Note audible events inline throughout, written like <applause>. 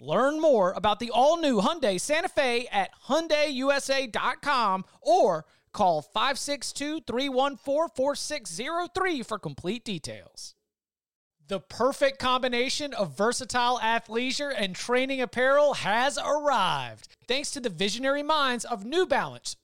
Learn more about the all-new Hyundai Santa Fe at hyundaiusa.com or call 562-314-4603 for complete details. The perfect combination of versatile athleisure and training apparel has arrived. Thanks to the visionary minds of New Balance,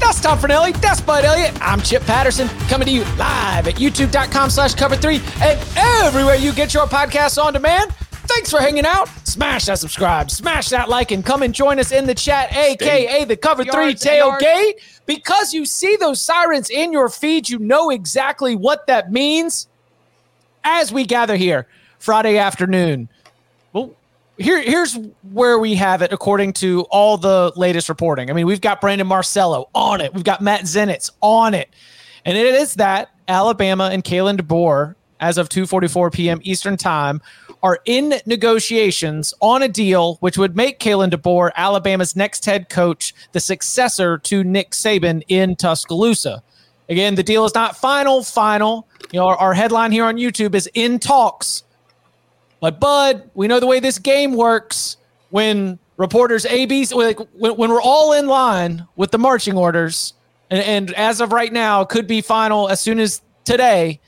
That's Tom Fornelli. That's Bud Elliott. I'm Chip Patterson coming to you live at youtube.com slash cover three and everywhere you get your podcasts on demand. Thanks for hanging out. Smash that subscribe, smash that like, and come and join us in the chat, aka the Cover Three Tailgate. Because you see those sirens in your feed, you know exactly what that means. As we gather here Friday afternoon, well, here, here's where we have it according to all the latest reporting. I mean, we've got Brandon Marcello on it. We've got Matt Zenitz on it. And it is that Alabama and Kalen DeBoer, as of 2.44 p.m. Eastern Time, are in negotiations on a deal which would make Kalen DeBoer Alabama's next head coach, the successor to Nick Saban in Tuscaloosa. Again, the deal is not final, final. You know, our, our headline here on YouTube is in talks but Bud, we know the way this game works when reporters ABs like when, when we're all in line with the marching orders, and, and as of right now, could be final as soon as today.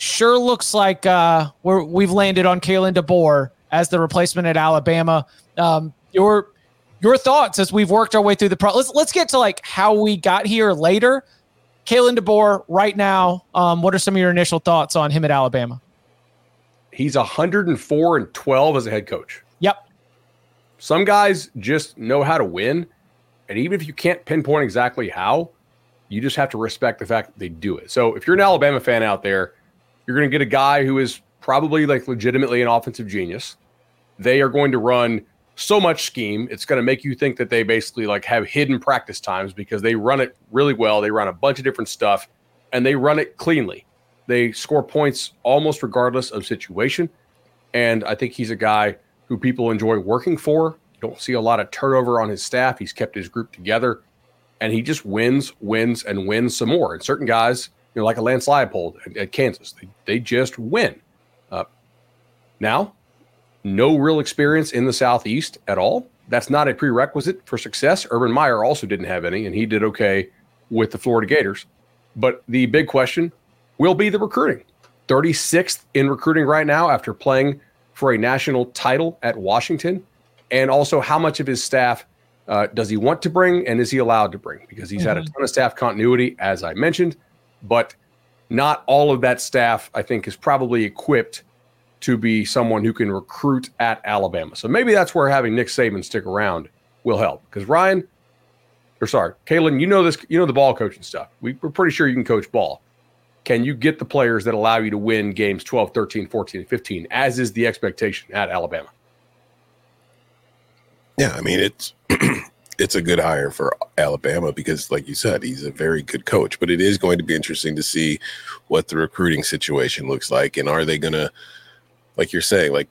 Sure looks like uh, we're we've landed on Kalen DeBoer as the replacement at Alabama. Um, your your thoughts as we've worked our way through the pro. Let's let's get to like how we got here later. Kalen DeBoer, right now, um, what are some of your initial thoughts on him at Alabama? He's 104 and 12 as a head coach. Yep. Some guys just know how to win. And even if you can't pinpoint exactly how, you just have to respect the fact that they do it. So if you're an Alabama fan out there, you're going to get a guy who is probably like legitimately an offensive genius. They are going to run so much scheme. It's going to make you think that they basically like have hidden practice times because they run it really well. They run a bunch of different stuff and they run it cleanly. They score points almost regardless of situation. And I think he's a guy who people enjoy working for. Don't see a lot of turnover on his staff. He's kept his group together and he just wins, wins, and wins some more. And certain guys, you know, like a Lance Leipold at, at Kansas, they, they just win. Uh, now, no real experience in the Southeast at all. That's not a prerequisite for success. Urban Meyer also didn't have any, and he did okay with the Florida Gators. But the big question will be the recruiting. 36th in recruiting right now after playing for a national title at Washington. And also, how much of his staff uh, does he want to bring and is he allowed to bring? Because he's mm-hmm. had a mm-hmm. ton of staff continuity, as I mentioned, but not all of that staff, I think, is probably equipped to be someone who can recruit at Alabama. So maybe that's where having Nick Saban stick around will help. Because Ryan, or sorry, Kalen, you know this, you know the ball coaching stuff. We, we're pretty sure you can coach ball. Can you get the players that allow you to win games 12, 13, 14, 15, as is the expectation at Alabama? Yeah, I mean it's <clears throat> it's a good hire for Alabama because, like you said, he's a very good coach. But it is going to be interesting to see what the recruiting situation looks like, and are they going to, like you're saying, like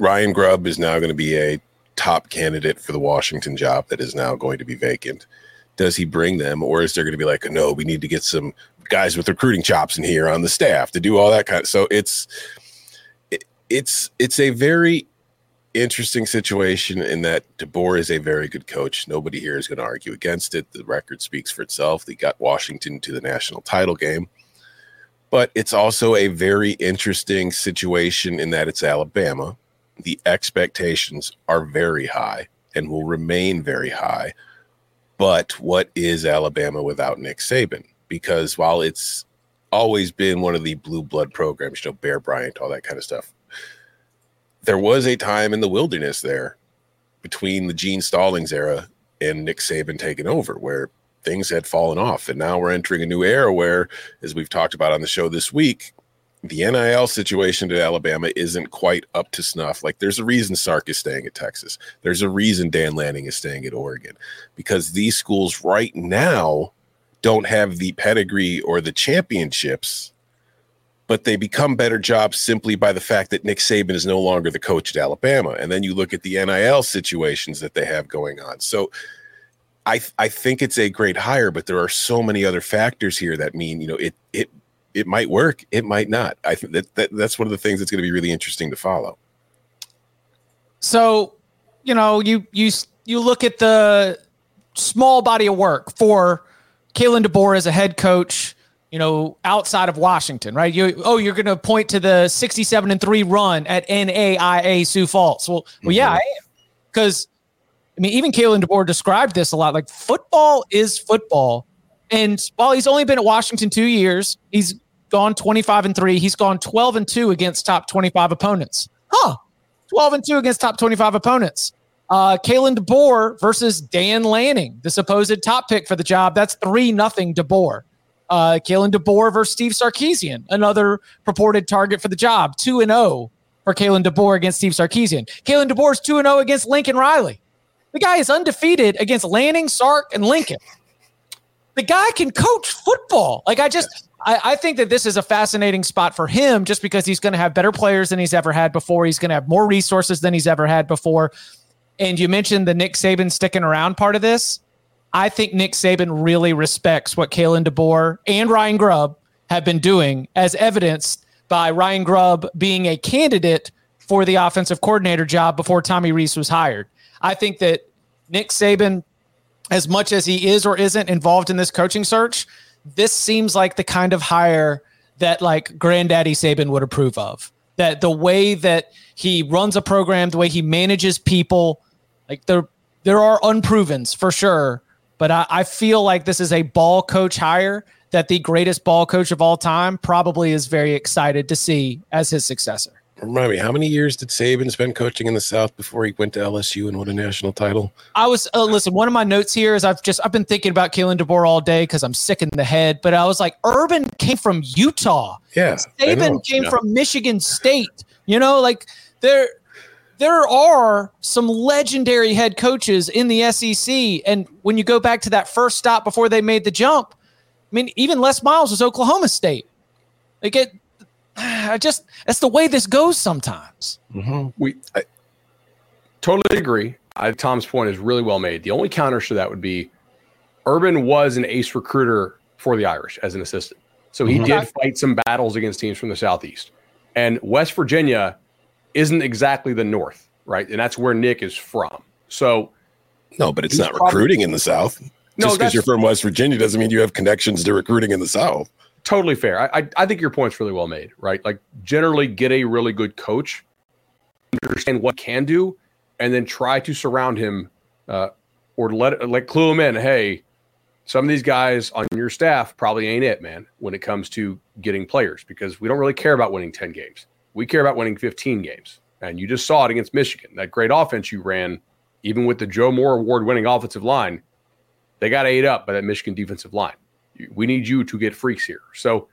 Ryan Grubb is now going to be a top candidate for the Washington job that is now going to be vacant. Does he bring them, or is there going to be like, no, we need to get some guys with recruiting chops in here on the staff to do all that kind of? So it's it, it's it's a very interesting situation in that DeBoer is a very good coach. Nobody here is going to argue against it. The record speaks for itself. They got Washington to the national title game. But it's also a very interesting situation in that it's Alabama. The expectations are very high and will remain very high. But what is Alabama without Nick Saban? Because while it's always been one of the blue blood programs, you know, Bear Bryant, all that kind of stuff, there was a time in the wilderness there between the Gene Stallings era and Nick Saban taking over where things had fallen off. And now we're entering a new era where, as we've talked about on the show this week, the NIL situation at Alabama isn't quite up to snuff. Like there's a reason Sark is staying at Texas. There's a reason Dan Lanning is staying at Oregon because these schools right now don't have the pedigree or the championships but they become better jobs simply by the fact that Nick Saban is no longer the coach at Alabama. And then you look at the NIL situations that they have going on. So I I think it's a great hire, but there are so many other factors here that mean, you know, it it it might work, it might not. I think that, that that's one of the things that's going to be really interesting to follow. So, you know, you you you look at the small body of work for Kalen DeBoer as a head coach you know, outside of Washington, right? You oh, you're going to point to the 67 and 3 run at NAIA Sioux Falls. Well, well yeah, mm-hmm. I am. Cuz I mean, even Kalen DeBoer described this a lot. Like football is football. And while he's only been at Washington 2 years, he's gone 25 and 3. He's gone 12 and 2 against top 25 opponents. Huh. 12 and 2 against top 25 opponents. Uh, Kalen DeBoer versus Dan Lanning, the supposed top pick for the job. That's 3 nothing DeBoer. Uh, Kalen DeBoer versus Steve Sarkisian, another purported target for the job. 2 and 0 for Kalen DeBoer against Steve Sarkisian. Kalen DeBoer is 2 and 0 against Lincoln Riley. The guy is undefeated against Lanning, Sark, and Lincoln. The guy can coach football. Like, I just, I, I think that this is a fascinating spot for him just because he's going to have better players than he's ever had before. He's going to have more resources than he's ever had before. And you mentioned the Nick Saban sticking around part of this. I think Nick Saban really respects what Kalen DeBoer and Ryan Grubb have been doing, as evidenced by Ryan Grubb being a candidate for the offensive coordinator job before Tommy Reese was hired. I think that Nick Saban, as much as he is or isn't involved in this coaching search, this seems like the kind of hire that like granddaddy Saban would approve of. That the way that he runs a program, the way he manages people, like there there are unprovens for sure but I, I feel like this is a ball coach hire that the greatest ball coach of all time probably is very excited to see as his successor. Remind me, how many years did Saban spend coaching in the South before he went to LSU and won a national title? I was uh, listen. One of my notes here is I've just I've been thinking about Kalen DeBoer all day because I'm sick in the head. But I was like, Urban came from Utah. Yeah, Saban came yeah. from Michigan State. You know, like there there are some legendary head coaches in the SEC. And when you go back to that first stop before they made the jump, I mean, even Les Miles was Oklahoma State. They get, I just, that's the way this goes sometimes. Mm-hmm. We I totally agree. I, Tom's point is really well made. The only counter to that would be Urban was an ace recruiter for the Irish as an assistant. So he mm-hmm. did fight some battles against teams from the Southeast. And West Virginia isn't exactly the North, right? And that's where Nick is from. So, no, but it's not probably, recruiting in the South. No, Just because you're from West Virginia doesn't mean you have connections to recruiting in the South. Totally fair. I, I, I think your point's really well made, right? Like, generally get a really good coach, understand what can do, and then try to surround him uh, or let like clue him in. Hey, some of these guys on your staff probably ain't it, man, when it comes to getting players because we don't really care about winning 10 games. We care about winning 15 games. And you just saw it against Michigan. That great offense you ran, even with the Joe Moore award winning offensive line, they got ate up by that Michigan defensive line. We need you to get freaks here. So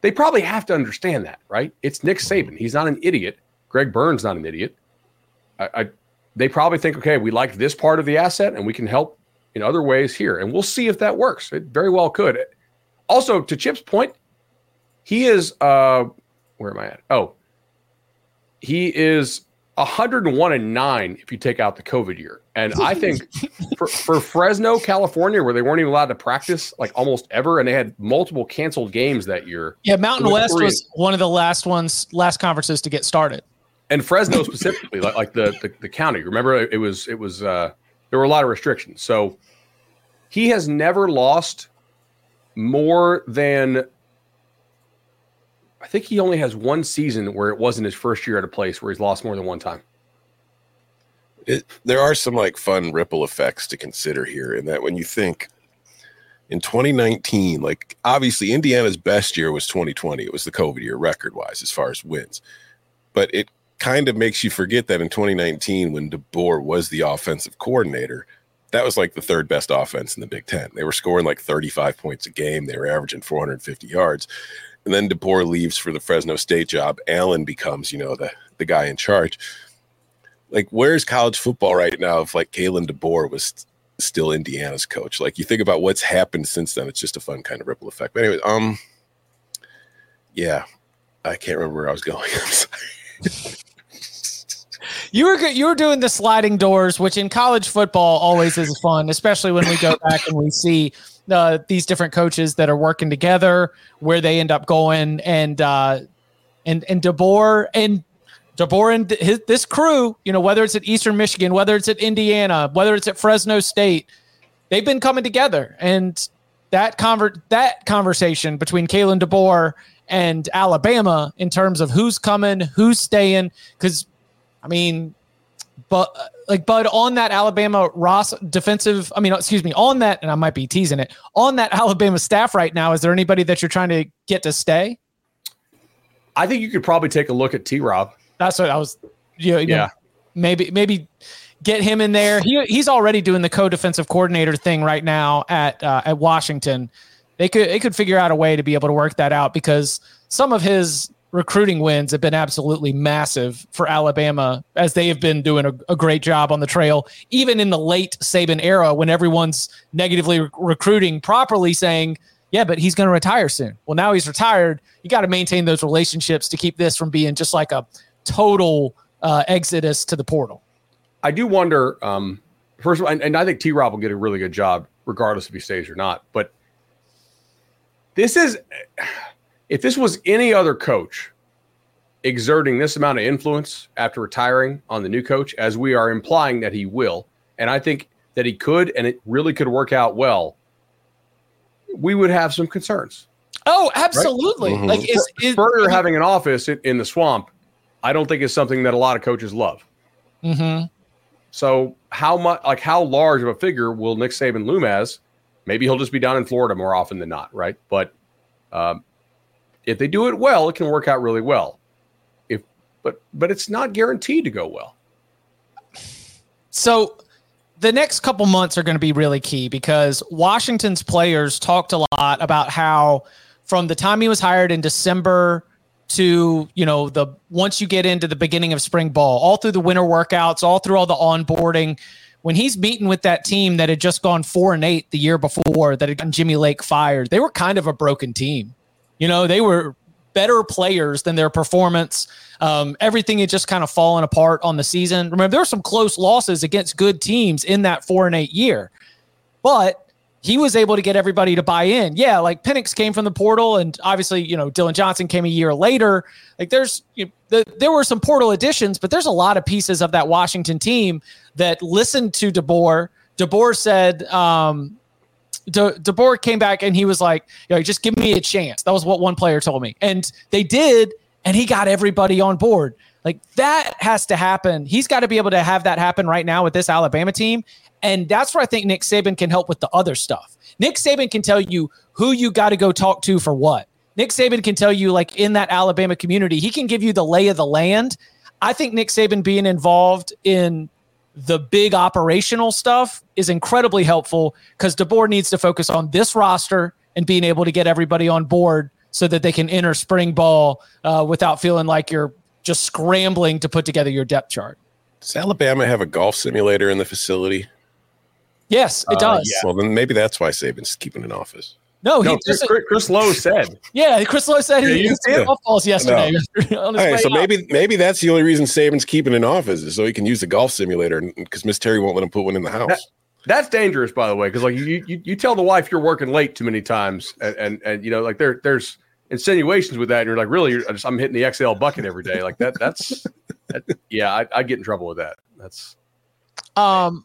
they probably have to understand that, right? It's Nick Saban. He's not an idiot. Greg Byrne's not an idiot. I, I they probably think, okay, we like this part of the asset and we can help in other ways here. And we'll see if that works. It very well could. Also, to Chip's point, he is uh where am I at? Oh, he is 101 and 9 if you take out the COVID year. And I think <laughs> for, for Fresno, California, where they weren't even allowed to practice like almost ever, and they had multiple canceled games that year. Yeah, Mountain West three. was one of the last ones, last conferences to get started. And Fresno <laughs> specifically, like, like the, the, the county. Remember, it was it was uh, there were a lot of restrictions. So he has never lost more than I think he only has one season where it wasn't his first year at a place where he's lost more than one time. It, there are some like fun ripple effects to consider here in that when you think in 2019, like obviously Indiana's best year was 2020. It was the COVID year record wise as far as wins. But it kind of makes you forget that in 2019, when DeBoer was the offensive coordinator, that was like the third best offense in the Big Ten. They were scoring like 35 points a game. They were averaging 450 yards. And then DeBoer leaves for the Fresno State job. Allen becomes, you know, the, the guy in charge. Like, where's college football right now if like Kalen DeBoer was still Indiana's coach? Like, you think about what's happened since then. It's just a fun kind of ripple effect. But anyway, um, yeah, I can't remember where I was <laughs> going. I'm sorry. You were you were doing the sliding doors, which in college football always is fun, especially when we go <laughs> back and we see uh, these different coaches that are working together, where they end up going, and uh, and and DeBoer and DeBoer and his, this crew, you know, whether it's at Eastern Michigan, whether it's at Indiana, whether it's at Fresno State, they've been coming together, and that convert that conversation between Kalen DeBoer and Alabama in terms of who's coming, who's staying, because I mean, but like Bud on that Alabama Ross defensive, I mean, excuse me, on that, and I might be teasing it on that <laughs> Alabama staff right now. Is there anybody that you're trying to get to stay? I think you could probably take a look at T. Rob. That's what I was. You know, yeah, maybe maybe get him in there. He he's already doing the co-defensive coordinator thing right now at uh, at Washington. They could they could figure out a way to be able to work that out because some of his recruiting wins have been absolutely massive for Alabama as they have been doing a, a, great job on the trail, even in the late Saban era when everyone's negatively re- recruiting properly saying, yeah, but he's going to retire soon. Well, now he's retired. You got to maintain those relationships to keep this from being just like a total uh, exodus to the portal. I do wonder, um, first of all, and, and I think T Rob will get a really good job regardless if he stays or not. But this is if this was any other coach exerting this amount of influence after retiring on the new coach, as we are implying that he will, and I think that he could, and it really could work out well, we would have some concerns. Oh, absolutely! Right? Mm-hmm. Like is, is having an office in, in, the swamp? I don't think is something that a lot of coaches love. Mm-hmm. So how much, like how large of a figure will Nick Saban loom as? Maybe he'll just be down in Florida more often than not, right? But um, if they do it well, it can work out really well. If but but it's not guaranteed to go well. So the next couple months are going to be really key because Washington's players talked a lot about how from the time he was hired in December to you know the once you get into the beginning of spring ball all through the winter workouts all through all the onboarding when he's meeting with that team that had just gone four and eight the year before that had gotten jimmy lake fired they were kind of a broken team you know, they were better players than their performance. Um, everything had just kind of fallen apart on the season. Remember, there were some close losses against good teams in that four and eight year, but he was able to get everybody to buy in. Yeah, like Penix came from the portal, and obviously, you know, Dillon Johnson came a year later. Like, there's you know, the, there were some portal additions, but there's a lot of pieces of that Washington team that listened to DeBoer. DeBoer said, um, De, DeBoer came back and he was like, you know, just give me a chance. That was what one player told me. And they did, and he got everybody on board. Like that has to happen. He's got to be able to have that happen right now with this Alabama team. And that's where I think Nick Saban can help with the other stuff. Nick Saban can tell you who you got to go talk to for what. Nick Saban can tell you, like in that Alabama community, he can give you the lay of the land. I think Nick Saban being involved in the big operational stuff is incredibly helpful because DeBoer needs to focus on this roster and being able to get everybody on board so that they can enter spring ball uh, without feeling like you're just scrambling to put together your depth chart. Does Alabama have a golf simulator in the facility? Yes, it Uh, does. yeah. Well, then maybe that's why Saban's keeping an office. No, he No, Chris, just, Chris, Chris Lowe said. yeah. Chris Lowe said Yeah, he you used did. golf balls yesterday. <laughs> on All right, so out. maybe maybe that's the only reason Saban's keeping an office is so he can use the golf simulator because Miss Terry won't let him put one in the house. That's dangerous, by the way, because like you, you you tell the wife you're working late too many times, and and, and you know like there there's insinuations with that, and you're like, really, you're, I just, I'm hitting the XL bucket every day, like that. That's that, yeah, I, I get in trouble with that. That's Um,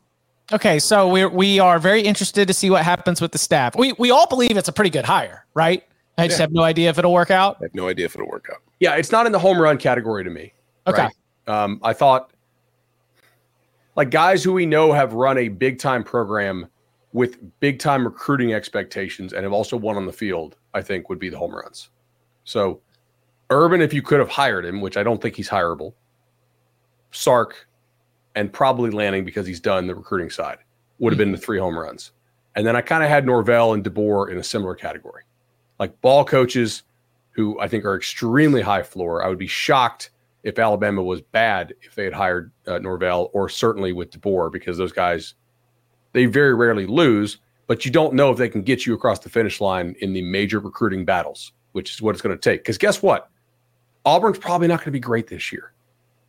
okay, so we we are very interested to see what happens with the staff. We we all believe it's a pretty good hire, right? I just Yeah. have no idea if it'll work out. I have no idea if it'll work out. yeah, it's not in the home run category to me. Okay, right? Um, I thought like guys who we know have run a big time program with big time recruiting expectations and have also won on the field, I think would be the home runs. So Urban, if you could have hired him, which I don't think he's hireable, Sark, and probably Lanning because he's done the recruiting side would have been the three home runs. And then I kind of had Norvell and DeBoer in a similar category. Like ball coaches who I think are extremely high floor. I would be shocked if Alabama was bad if they had hired uh, Norvell or certainly with DeBoer because those guys they very rarely lose, but you don't know if they can get you across the finish line in the major recruiting battles, which is what it's going to take. Because guess what? Auburn's probably not going to be great this year,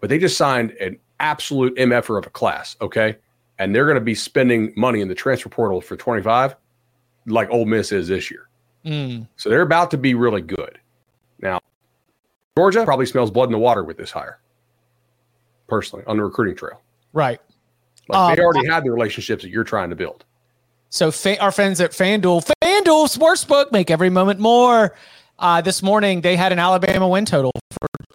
but they just signed an absolute MFer of a class, okay? And they're going to be spending money in the transfer portal for 25 like Ole Miss is this year. Mm, So they're about to be really good. Now, Georgia probably smells blood in the water with this hire, personally, on the recruiting trail. right. Like they Um, already had the relationships that you're trying to build. So fa- our friends at FanDuel, FanDuel Sportsbook, make every moment more. Uh, this morning they had an Alabama win total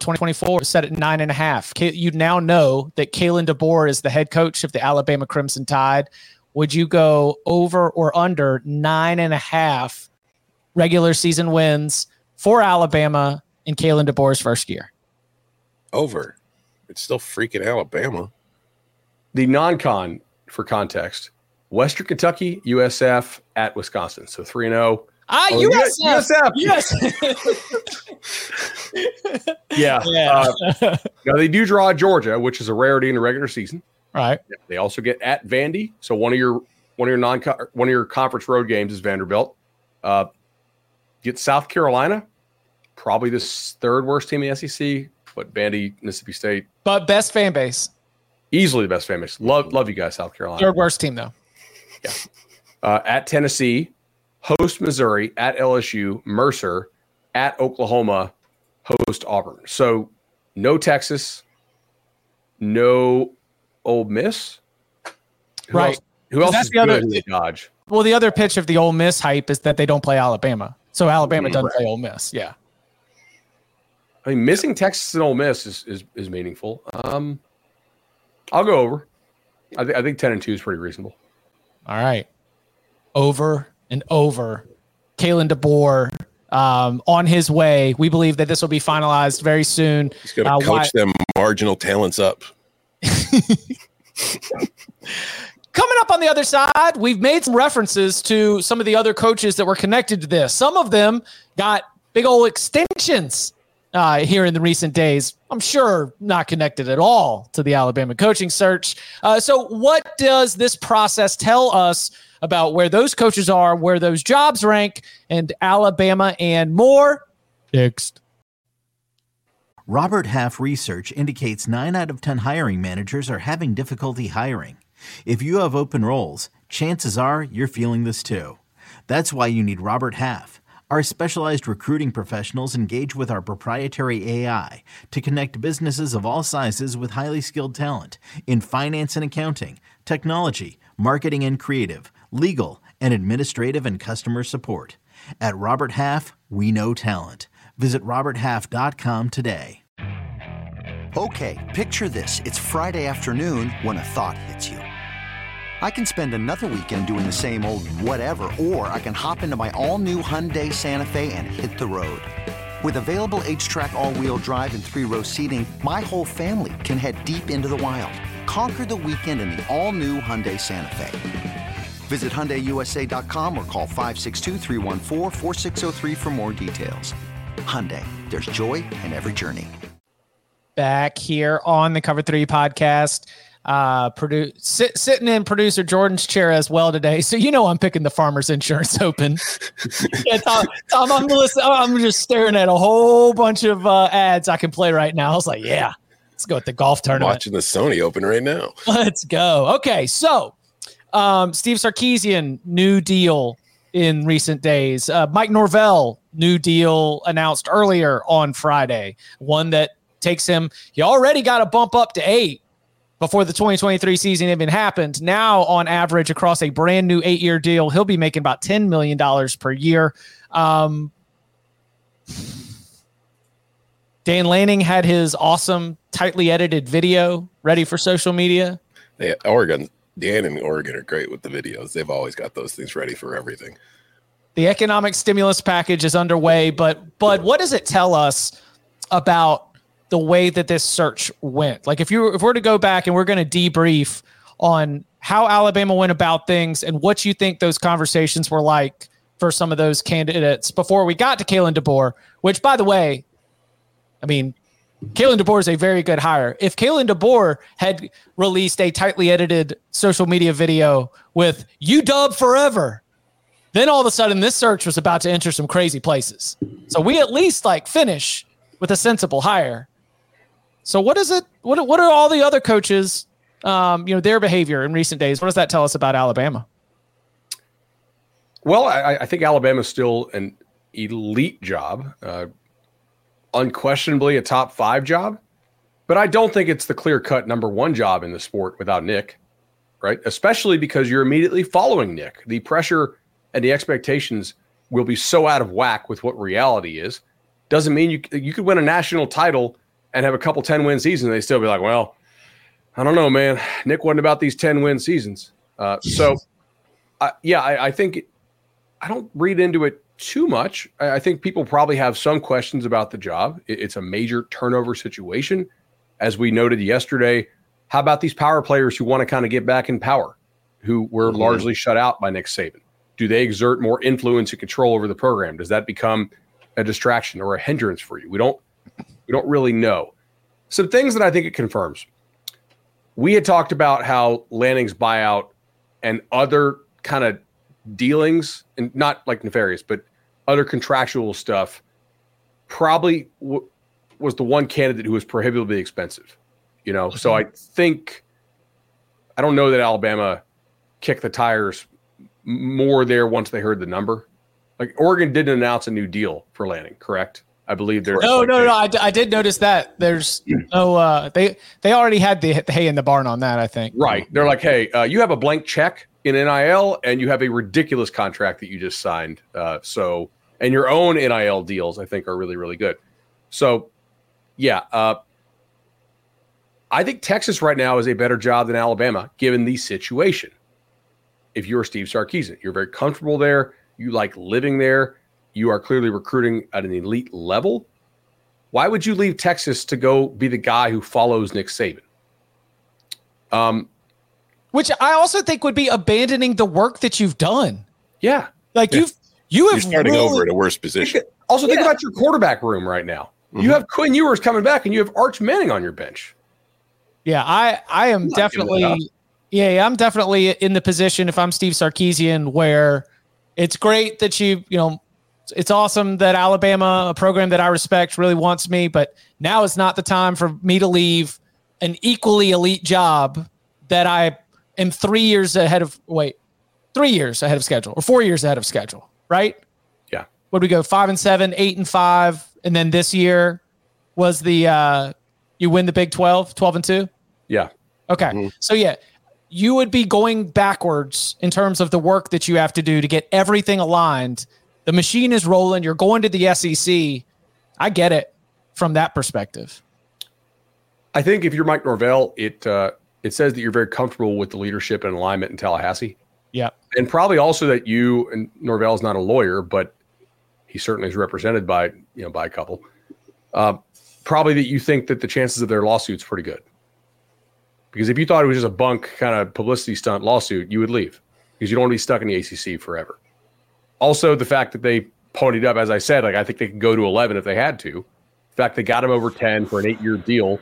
2024 set at nine and a half. You now know that Kalen DeBoer is the head coach of the Alabama Crimson Tide. Would you go over or under nine and a half regular season wins for Alabama in Kalen DeBoer's first year? Over. It's still freaking Alabama. The non-con, for context, Western Kentucky, USF at Wisconsin. So three and zero. Ah, Oh, USF. USF. Yes. Yeah. yeah. Uh, now they do draw Georgia, which is a rarity in the regular season. right. They also get at Vandy. So one of your one of your non one of your conference road games is Vanderbilt. Uh, get South Carolina, probably the third worst team in the SEC, but Vandy, Mississippi State, But best fan base. easily the best fan base. Love love you guys, South Carolina. Third worst team though. Uh, at Tennessee, host Missouri, at LSU, Mercer, at Oklahoma, host Auburn. So no Texas, no Ole Miss. Who Right. Else, who else That's is the other- the Dodge? Well, the other pitch of the Ole Miss hype is that they don't play Alabama. So Alabama doesn't Right. play Ole Miss. Yeah. I mean, missing Texas and Ole Miss is is, is meaningful. Um, I'll go over. I, th- I think ten and two is pretty reasonable. All right. Over and over. Kalen DeBoer um, on his way. We believe that this will be finalized very soon. He's going to Uh, coach why- them marginal talents up. <laughs> Coming up on the other side, we've made some references to some of the other coaches that were connected to this. Some of them got big old extensions uh, here in the recent days. I'm sure not connected at all to the Alabama coaching search. Uh, so, what does this process tell us about where those coaches are, where those jobs rank, and Alabama and more? Next. Robert Half research indicates 9 out of 10 hiring managers are having difficulty hiring. If you have open roles, chances are you're feeling this too. That's why you need Robert Half. Our specialized recruiting professionals engage with our proprietary AI to connect businesses of all sizes with highly skilled talent in finance and accounting, technology, marketing and creative, legal, and administrative and customer support. At Robert Half, we know talent. Visit RobertHalf.com today. Okay, picture this. It's Friday afternoon when a thought hits you. I can spend another weekend doing the same old whatever, or I can hop into my all new Hyundai Santa Fe and hit the road. With available H track, all wheel drive, and three row seating, my whole family can head deep into the wild. Conquer the weekend in the all new Hyundai Santa Fe. Visit HyundaiUSA.com or call 562-314-4603 for more details. Hyundai, there's joy in every journey. Back here on the Cover Three podcast, uh, produ- sit, sitting in producer Jordan's chair as well today. So you know I'm picking the Farmers Insurance Open. <laughs> yeah, Tom, Tom, I'm listening, I'm just staring at a whole bunch of uh, ads I can play right now. I was like, yeah, let's go with the golf tournament. Watching the Sony Open right now. Let's go. Okay, so um, Steve Sarkisian, new deal in recent days. Uh, Mike Norvell, new deal announced earlier on Friday. One that takes him, he already got a bump up to eight before the 2023 season even happened. Now, on average, across a brand new eight year deal, he'll be making about $10 million per year. Um, Dan Lanning had his awesome, tightly edited video ready for social media. Yeah, Oregon, Dan and Oregon are great with the videos. They've always got those things ready for everything. The economic stimulus package is underway, but but what does it tell us about the way that this search went? Like if you if we're to go back and we're going to debrief on how Alabama went about things and what you think those conversations were like for some of those candidates before we got to Kalen DeBoer, which by the way, I mean, Kalen DeBoer is a very good hire. If Kalen DeBoer had released a tightly edited social media video with "You Dub forever, then all of a sudden this search was about to enter some crazy places. So we at least like finish with a sensible hire. So what is it? What what are all the other coaches? Um, you know their behavior in recent days. What does that tell us about Alabama? Well, I, I think Alabama's still an elite job. Uh, unquestionably a top five job, but I don't think it's the clear cut number one job in the sport without Nick, right? Especially because you're immediately following Nick. The pressure and the expectations will be so out of whack with what reality is. Doesn't mean you you could win a national title and have a couple 10 win seasons they still be like, well, I don't know, man. Nick wasn't about these 10 win seasons. Uh, so, uh, yeah, I, I think I don't read into it too much. I think people probably have some questions about the job. It's a major turnover situation. As we noted yesterday, how about these power players who want to kind of get back in power, who were mm-hmm. largely shut out by Nick Saban? Do they exert more influence and control over the program? Does that become a distraction or a hindrance for you? We don't we don't really know. Some things that I think it confirms. We had talked about how Lanning's buyout and other kind of dealings and not like nefarious, but other contractual stuff probably w- was the one candidate who was prohibitively expensive. You know, so I think I don't know that Alabama kicked the tires more there once they heard the number. Like Oregon didn't announce a new deal for Lanning, correct? I believe there's no, like no, no. I, d- I did notice that there's no. Uh, they they already had the, the hay in the barn on that. I think. Right. They're like, hey, uh, you have a blank check in NIL, and you have a ridiculous contract that you just signed. Uh, so, and your own NIL deals, I think, are really, really good. So, yeah, uh, I think Texas right now is a better job than Alabama, given the situation. If you're Steve Sarkisian, you're very comfortable there. You like living there. You are clearly recruiting at an elite level. Why would you leave Texas to go be the guy who follows Nick Saban? Um, which I also think would be abandoning the work that you've done. Yeah, like yeah. you've you have You're starting really, over at a worse position. Think, also, think yeah. about your quarterback room right now. Mm-hmm. You have Quinn Ewers coming back, and you have Arch Manning on your bench. Yeah, I I am definitely yeah, I'm definitely in the position if I'm Steve Sarkisian where it's great that you you know it's awesome that Alabama, a program that I respect, really wants me, but now is not the time for me to leave an equally elite job that I am three years ahead of wait, three years ahead of schedule or four years ahead of schedule, right? Yeah. Would we go five and seven, eight and five, and then this year was the uh you win the Big 12, 12 and two? Yeah. Okay. Mm-hmm. So yeah, you would be going backwards in terms of the work that you have to do to get everything aligned. The machine is rolling. You're going to the SEC. I get it from that perspective. I think if you're Mike Norvell, it uh, it says that you're very comfortable with the leadership and alignment in Tallahassee. Yeah. And probably also that you and Norvell's not a lawyer, but he certainly is represented by, you know, by a couple. Uh, probably that you think that the chances of their lawsuit's pretty good. Because if you thought it was just a bunk kind of publicity stunt lawsuit, you would leave because you don't want to be stuck in the ACC forever. Also, the fact that they ponied up. As I said, like I think they could go to 11 if they had to. In fact, they got him over 10 for an eight-year deal.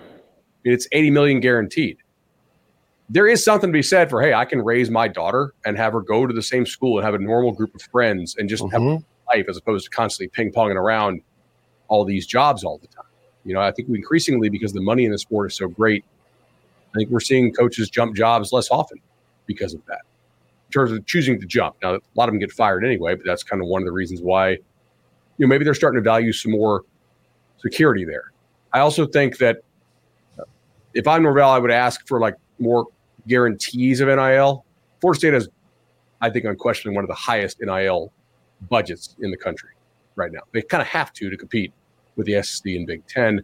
It's 80 million guaranteed. There is something to be said for, hey, I can raise my daughter and have her go to the same school and have a normal group of friends and just have mm-hmm. life as opposed to constantly ping-ponging around all these jobs all the time. You know, I think we increasingly because the money in the sport is so great, I think we're seeing coaches jump jobs less often because of that. In terms of choosing to jump. Now, a lot of them get fired anyway, but that's kind of one of the reasons why, you know, maybe they're starting to value some more security there. I also think that if I'm Norvell, I would ask for like more guarantees of NIL. Florida State has, I think, unquestionably one of the highest NIL budgets in the country right now. They kind of have to to compete with the SEC and Big Ten.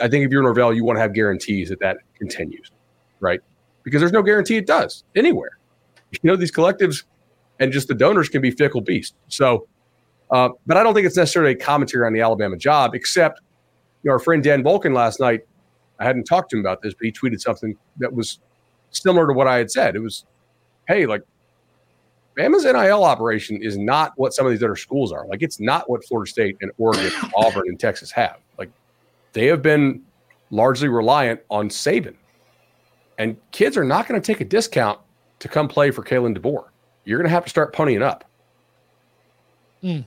I think if you're Norvell, you want to have guarantees that that continues, right? Because there's no guarantee it does anywhere. You know, these collectives and just the donors can be fickle beasts. So, uh, but I don't think it's necessarily a commentary on the Alabama job, except you know, our friend Dan Wolken last night. I hadn't talked to him about this, but he tweeted something that was similar to what I had said. It was, hey, like Bama's NIL operation is not what some of these other schools are. Like it's not what Florida State and Oregon, <laughs> Auburn, and Texas have. Like they have been largely reliant on Saban. And kids are not going to take a discount to come play for Kalen DeBoer. You're going to have to start ponying up. Hmm.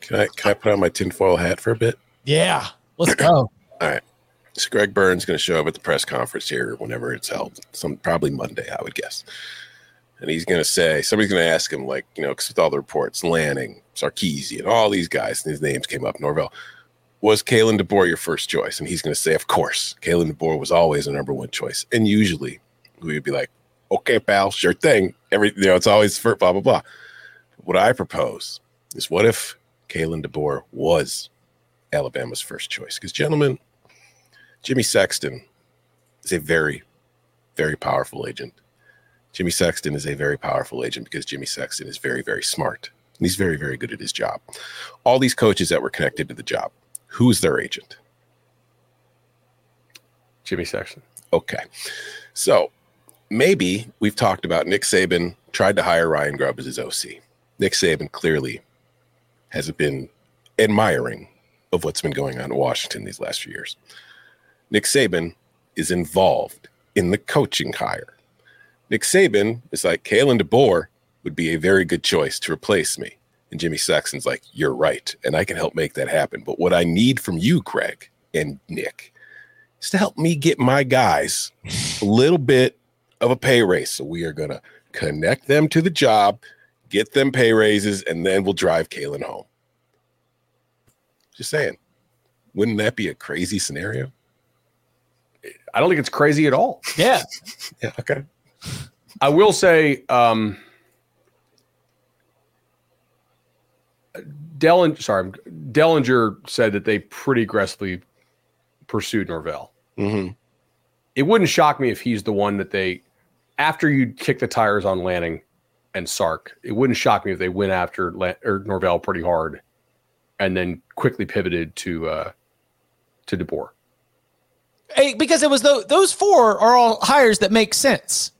Can I can I put on my tinfoil hat for a bit? Yeah. Let's go. All right. So Greg Byrne's going to show up at the press conference here whenever it's held, some probably Monday, I would guess. And he's going to say somebody's going to ask him, like you know, because with all the reports, Lanning, Sarkisian, all these guys, and his names came up. Norvell was Kalen DeBoer your first choice, and he's going to say, of course, Kalen DeBoer was always a number one choice. And usually we would be like, okay, pal, sure thing. Every you know, it's always for blah blah blah. What I propose is, what if Kalen DeBoer was Alabama's first choice? Because gentlemen, Jimmy Sexton is a very, very powerful agent. Jimmy Sexton is a very powerful agent because Jimmy Sexton is very, very smart. And he's very, very good at his job. All these coaches that were connected to the job, who's their agent? Jimmy Sexton. Okay. So maybe we've talked about Nick Saban tried to hire Ryan Grubb as his OC. Nick Saban clearly has been admiring of what's been going on in Washington these last few years. Nick Saban is involved in the coaching hire. Nick Saban is like, Kalen DeBoer would be a very good choice to replace me. And Jimmy Sexton's like, You're right. And I can help make that happen. But what I need from you, Craig and Nick, is to help me get my guys a little bit of a pay raise. So we are going to connect them to the job, get them pay raises, and then we'll drive Kalen home. Just saying. Wouldn't that be a crazy scenario? I don't think it's crazy at all. Yeah. <laughs> Yeah. Okay. I will say, um, Dellenger, sorry, Dellenger said that they pretty aggressively pursued Norvell. hmm It wouldn't shock me if he's the one that they, after you kick the tires on Lanning and Sark, it wouldn't shock me if they went after Lan- or Norvell pretty hard, and then quickly pivoted to uh, to DeBoer. Hey, because it was tho- those four are all hires that make sense.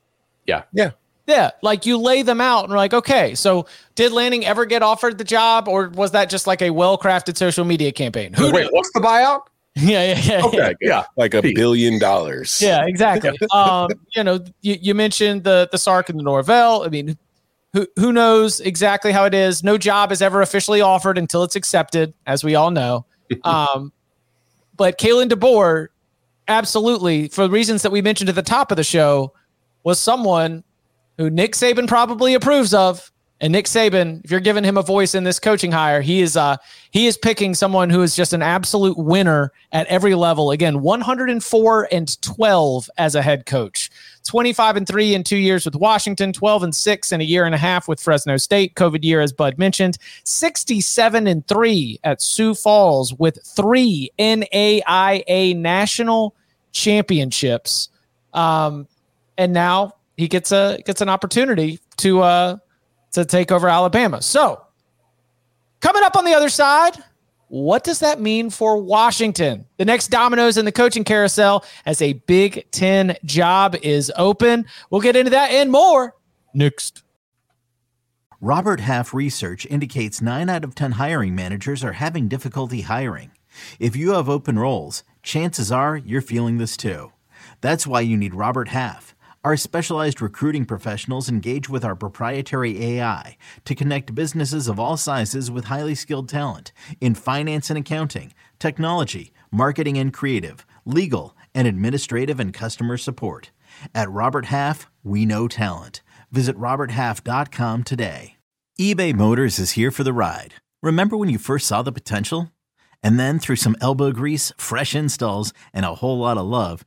Yeah, Yeah. Yeah, like you lay them out and we're like, okay, so did Lanning ever get offered the job, or was that just like a well-crafted social media campaign? Who? Wait, what's the buyout? <laughs> Yeah, yeah, yeah. Okay, <laughs> yeah. Like a Pete. billion dollars. Yeah, exactly. <laughs> um, you know, you, you mentioned the the Sark and the Norvell. I mean, who who knows exactly how it is? No job is ever officially offered until it's accepted, as we all know. Um, but Kalen DeBoer, absolutely, for reasons that we mentioned at the top of the show, was someone who Nick Saban probably approves of. And Nick Saban, if you're giving him a voice in this coaching hire, he is uh he is picking someone who is just an absolute winner at every level. Again, 104 and 12 as a head coach. 25 and 3 in 2 years with Washington, 12 and 6 in a year and a half with Fresno State, COVID year as Bud mentioned, 67 and 3 at Sioux Falls with 3 NAIA national championships. Um and now he gets a gets an opportunity to uh to take over Alabama. So, coming up on the other side, what does that mean for Washington? The next dominoes in the coaching carousel as a Big 10 job is open. We'll get into that and more next. Robert Half research indicates 9 out of 10 hiring managers are having difficulty hiring. If you have open roles, chances are you're feeling this too. That's why you need Robert Half. Our specialized recruiting professionals engage with our proprietary AI to connect businesses of all sizes with highly skilled talent in finance and accounting, technology, marketing and creative, legal, and administrative and customer support. At Robert Half, we know talent. Visit RobertHalf.com today. eBay Motors is here for the ride. Remember when you first saw the potential? And then through some elbow grease, fresh installs, and a whole lot of love,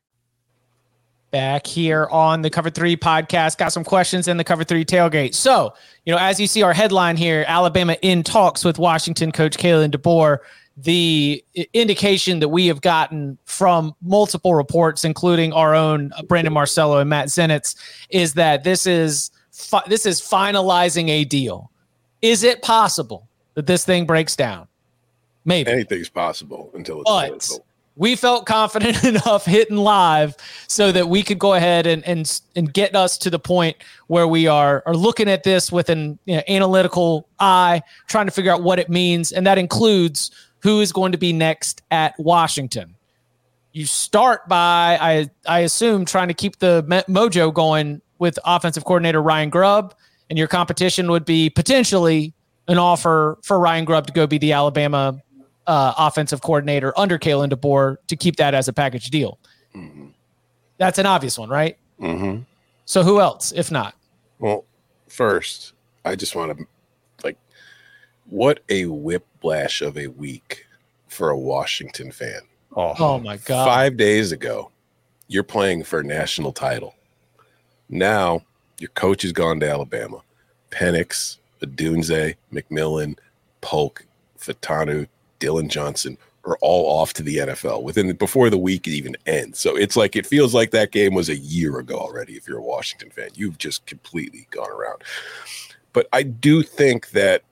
Back here on the Cover Three podcast, got some questions in the Cover Three tailgate. So, you know, as you see our headline here, Alabama in talks with Washington coach Kalen DeBoer. The indication that we have gotten from multiple reports, including our own uh, Brandon Marcello and Matt Zenitz, is that this is fi- this is finalizing a deal. Is it possible that this thing breaks down? Maybe. Anything's possible until it's But canceled. We felt confident <laughs> enough hitting live so that we could go ahead and and and get us to the point where we are are looking at this with an you know, analytical eye, trying to figure out what it means, and that includes who is going to be next at Washington. You start by I I assume trying to keep the mojo going with offensive coordinator Ryan Grubb, and your competition would be potentially an offer for Ryan Grubb to go be the Alabama uh, offensive coordinator under Kalen DeBoer to keep that as a package deal. That's an obvious one, right? Mm-hmm. So who else, if not? Well, first, I just want to like, what a whiplash of a week for a Washington fan. Oh, Oh my God. Five days ago, you're playing for a national title. Now, your coach has gone to Alabama. Penix, Odunze, McMillan, Polk, Fautanu, Dillon Johnson are all off to the NFL within before the week even ends. So it's like it feels like that game was a year ago already. If you're a Washington fan, you've just completely gone around. But I do think that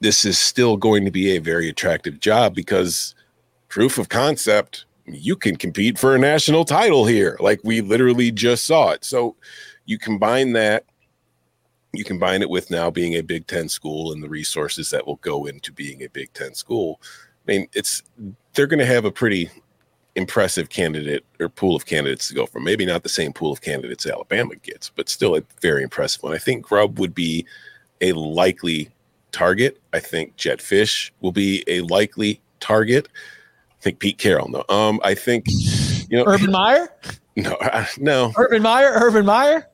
this is still going to be a very attractive job because proof of concept, you can compete for a national title here. Like we literally just saw it. So you combine that, you combine it with now being a Big Ten school and the resources that will go into being a Big Ten school. I mean, it's they're going to have a pretty impressive candidate or pool of candidates to go from. Maybe not the same pool of candidates Alabama gets, but still a very impressive one. I think Grubb would be a likely target. I think Jedd Fisch will be a likely target. I think Pete Carroll. No, um, I think you know, Urban Meyer? <laughs> no, uh, no. Urban Meyer? Urban Meyer?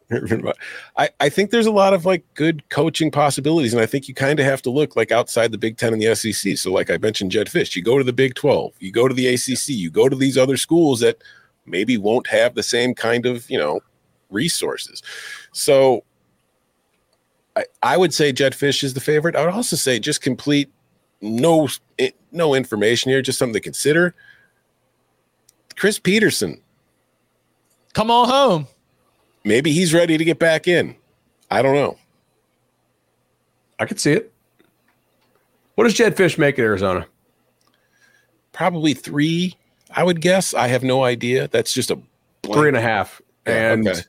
I, I think there's a lot of like good coaching possibilities, and I think you kind of have to look like outside the Big Ten and the SEC. So, like I mentioned, Jedd Fisch, you go to the Big Twelve, you go to the ACC, you go to these other schools that maybe won't have the same kind of you know resources. So, I, I would say Jedd Fisch is the favorite. I would also say just complete no eh, no information here, just something to consider. Chris Petersen, Come on home. Maybe he's ready to get back in. I don't know. I could see it. What does Jedd Fisch make at Arizona? probably three i would guess i have no idea that's just a blank. Three and a half. Yeah, And okay.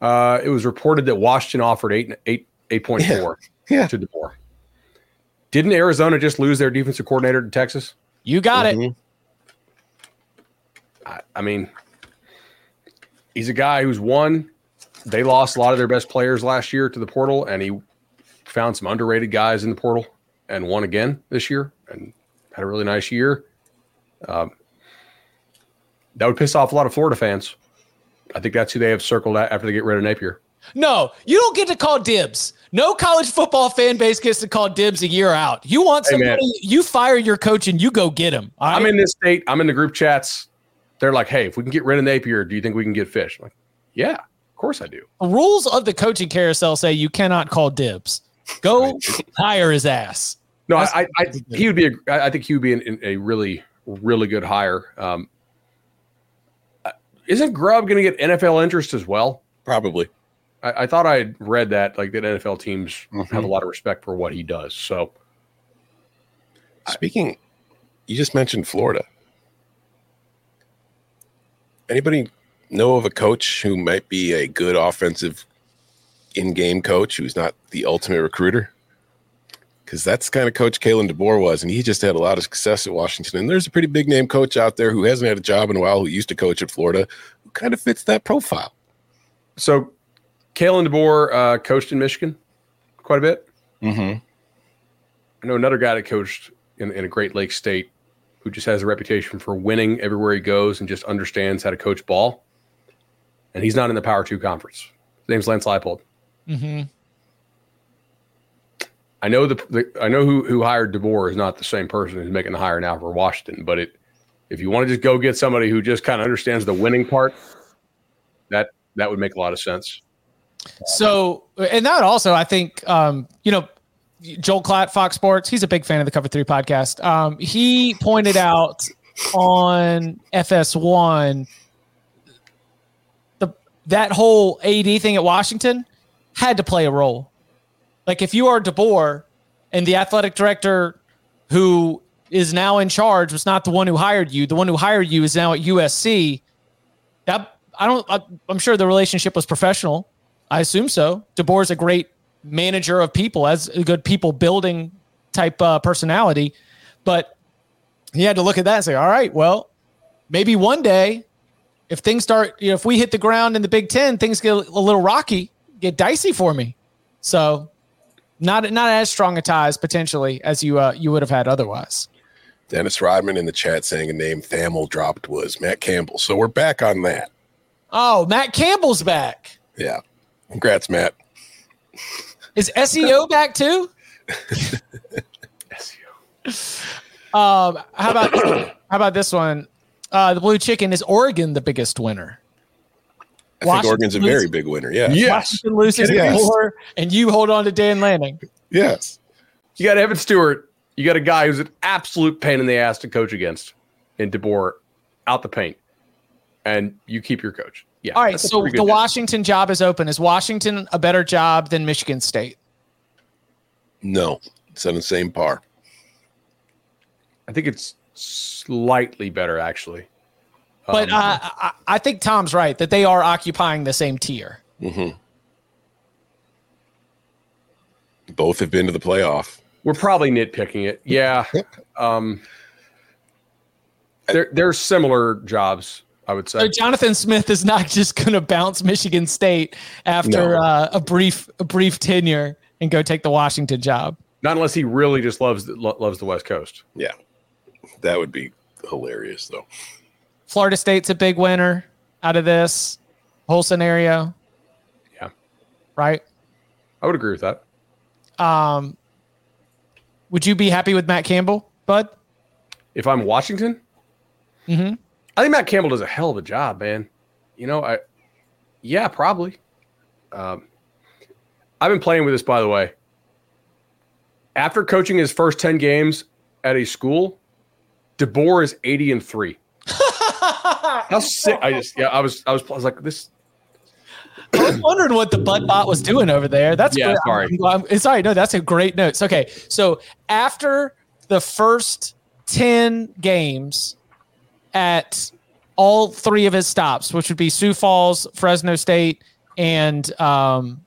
uh, it was reported that Washington offered eight eight eight point four Yeah. to DeBoer. Didn't Arizona just lose their defensive coordinator to Texas? You got it. Mhm. I, I mean, he's a guy who's won. They lost a lot of their best players last year to the portal, and he found some underrated guys in the portal and won again this year and had a really nice year. Um, that would piss off a lot of Florida fans. I think that's who they have circled after they get rid of Napier. No, you don't get to call dibs. No college football fan base gets to call dibs a year out. You want somebody, man. you fire your coach and you go get him. all I'm in this state. I'm in the group chats. They're like, "Hey, if we can get rid of Napier, do you think we can get Fisch?" I'm like, yeah, of course I do. The rules of the coaching carousel say you cannot call dibs. Go <laughs> hire his ass. No, That's- I, I, I he would be. A, I I think he would be an, a really, really good hire. Um, uh, isn't Grubb going to get NFL interest as well? Probably. I, I thought I had read that like that NFL teams Mhm. have a lot of respect for what he does. So Speaking, you just mentioned Florida. Anybody know of a coach who might be a good offensive in-game coach who's not the ultimate recruiter? Because that's the kind of coach Kalen DeBoer was, and he just had a lot of success at Washington. And there's a pretty big name coach out there who hasn't had a job in a while, who used to coach at Florida, who kind of fits that profile. so Kalen DeBoer uh, coached in Michigan quite a bit. Mm-hmm. I know another guy that coached in, in a Great Lakes state who just has a reputation for winning everywhere he goes and just understands how to coach ball. And he's not in the Power Two conference. His name's Lance Leipold. Mm-hmm. I know the, the I know who who hired DeBoer is not the same person who's making the hire now for Washington, but it if you want to just go get somebody who just kind of understands the winning part, that that would make a lot of sense. So, and that also, I think, um, you know, Joel Klatt, Fox Sports, he's a big fan of the Cover Three podcast. Um, he pointed out on FS1 the that whole AD thing at Washington had to play a role. Like if you are DeBoer and the athletic director who is now in charge was not the one who hired you, the one who hired you is now at USC. That I don't. I, I'm sure the relationship was professional. I assume so. DeBoer's a great manager of people, as a good people building type uh, personality, but he had to look at that and say, "All right, well, maybe one day, if things start, you know, if we hit the ground in the Big Ten, things get a little rocky, get dicey for me." So, not not as strong a ties potentially as you uh, you would have had otherwise. Dennis Rodman in the chat saying a name Thamel dropped was Matt Campbell. So we're back on that. Oh, Matt Campbell's back. Yeah. Congrats, Matt. Is SEO back too? SEO. Um, how about <coughs> how about this one? Uh, the blue chicken is Oregon the biggest winner. I think Oregon's a loses- very big winner. Yeah. Washington loses Yes. four, and you hold on to Dan Lanning. Yes. You got Evan Stewart. You got a guy who's an absolute pain in the ass to coach against in DeBoer out the paint. And you keep your coach. Yeah. All right, so the job. Washington job is open. Is Washington a better job than Michigan State? No. It's on the same par. I think it's slightly better actually. But Um, uh, I, I think Tom's right that they are occupying the same tier. hmm Both have been to the playoff. we're probably nitpicking it. Yeah. Um, they're they're similar jobs, I would So say. Jonathan Smith is not <laughs> just going to bounce Michigan State after No. uh, a brief a brief tenure and go take the Washington job. Not unless he really just loves the, lo- loves the West Coast. Yeah. That would be hilarious, though. Florida State's a big winner out of this whole scenario. Yeah. Right. I would agree with that. Um, would you be happy with Matt Campbell, Bud? If I'm Washington, Mhm. I think Matt Campbell does a hell of a job, man. You know, I yeah, probably. Um, I've been playing with this, by the way. After coaching his first ten games at a school, DeBoer is eighty and three. <laughs> How sick! I just yeah, I was I was, I was like this. I was wondering what the Bud Bot was doing over there. That's Yeah, great. sorry. I'm, I'm- sorry. No, that's a great note. Okay, so after the first ten games at all three of his stops, which would be Sioux Falls, Fresno State, and um,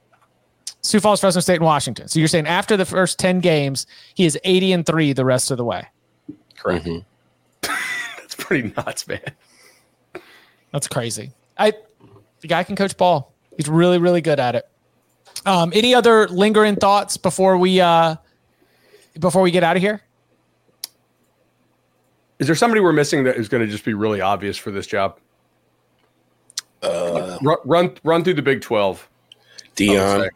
Sioux Falls, Fresno State, and Washington. So you're saying after the first ten games, he is 80 and three the rest of the way. Correct. Mhm. <laughs> That's pretty nuts, man. That's crazy. I the guy can coach ball. He's really, really good at it. Um, any other lingering thoughts before we uh before we get out of here? Is there somebody we're missing that is going to just be really obvious for this job? Uh, Run, run run through the Big Twelve. Dion.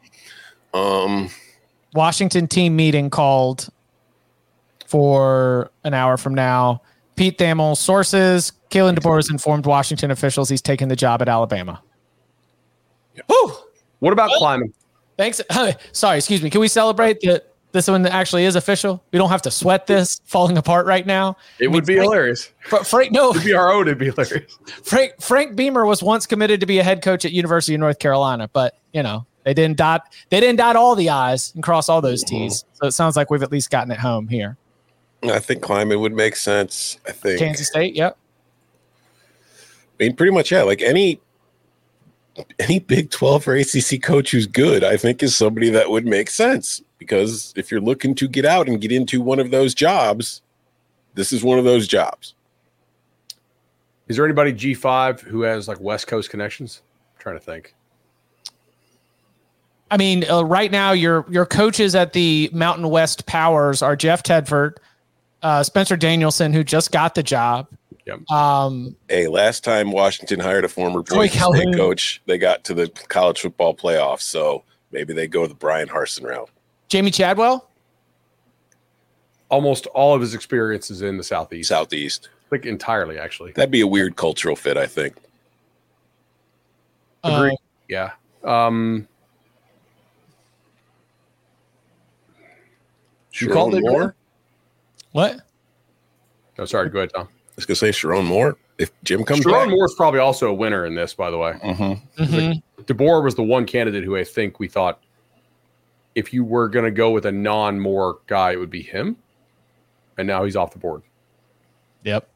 Um, Washington team meeting called for an hour from now. Pete Thamel, sources, Kalen DeBoer has informed Washington officials he's taking the job at Alabama. Whew. What about Klieman? Thanks. <laughs> Sorry, excuse me. Can we celebrate that this one actually is official? We don't have to sweat this falling apart right now. It would be Frank- hilarious. Fra- Frank, no, It'd be our own. It'd be hilarious. Frank, Frank Beamer was once committed to be a head coach at University of North Carolina, but you know they didn't dot they didn't dot all the I's and cross all those mm-hmm. T's. So it sounds like we've at least gotten it home here. I think Klieman would make sense. I think. Kansas State, yep. I mean, pretty much, yeah. Like any any Big 12 or ACC coach who's good, I think is somebody that would make sense because if you're looking to get out and get into one of those jobs, this is one of those jobs. Is there anybody G five who has like West Coast connections? I'm trying to think. I mean, uh, right now your your coaches at the Mountain West Powers are Jeff Tedford, uh, Spencer Danielson, who just got the job. Yep. Um, Hey, last time Washington hired a former Troy Boise State Calhoun. coach, they got to the college football playoffs. So maybe they go the Bryan Harsin route. Jamey Chadwell. Almost all of his experiences in the Southeast. Southeast. Like entirely, actually. That'd be a weird cultural fit, I think. Agreed. Uh, Yeah. Um, You called Sherrone it Moore? what? oh, sorry. Go ahead, Tom. I was gonna say Sherrone Moore. If Jim comes Sherrone back, Moore's probably also a winner in this, by the way. Mhm. Mhm. DeBoer was the one candidate who I think we thought if you were going to go with a non Moore guy, it would be him. And now he's off the board. Yep.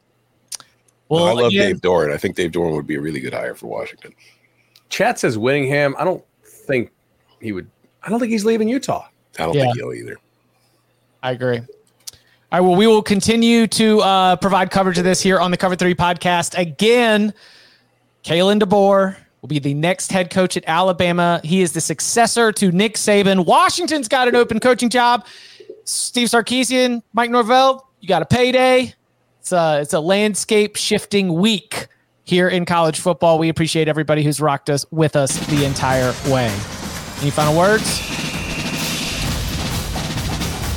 Well, I love again, Dave Doeren. I think Dave Doeren would be a really good hire for Washington. Chat says Whittingham. I don't think he would. I don't think he's leaving Utah. I don't Yeah. think he'll either. I agree. All right. Well, we will continue to uh, provide coverage of this here on the Cover Three podcast. Again, Kalen DeBoer will be the next head coach at Alabama. He is the successor to Nick Saban. Washington's got an open coaching job. Steve Sarkisian, Mike Norvell, you got a payday. It's a it's a landscape shifting week here in college football. We appreciate everybody who's rocked us with us the entire way. Any final words?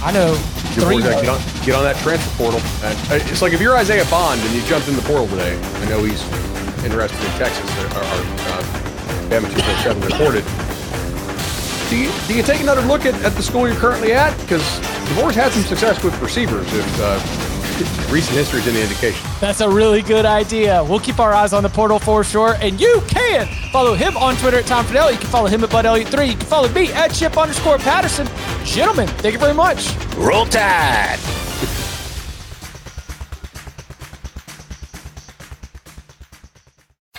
I know three. DeBoer's got to get on, get on that transfer portal. Uh, it's like if you're Isaiah Bond and you jumped in the portal today, I know he's interested in Texas. are, our uh, Bama 247 reported. Do you, do you take another look at, at the school you're currently at? Because DeBoer's had some success with receivers. If uh, recent history is any indication. That's a really good idea. We'll keep our eyes on the portal for sure. And you can follow him on Twitter at Tom Fornelli. You can follow him at Bud Elliott 3. You can follow me at Chip underscore Patterson. Gentlemen, thank you very much. Roll Tide.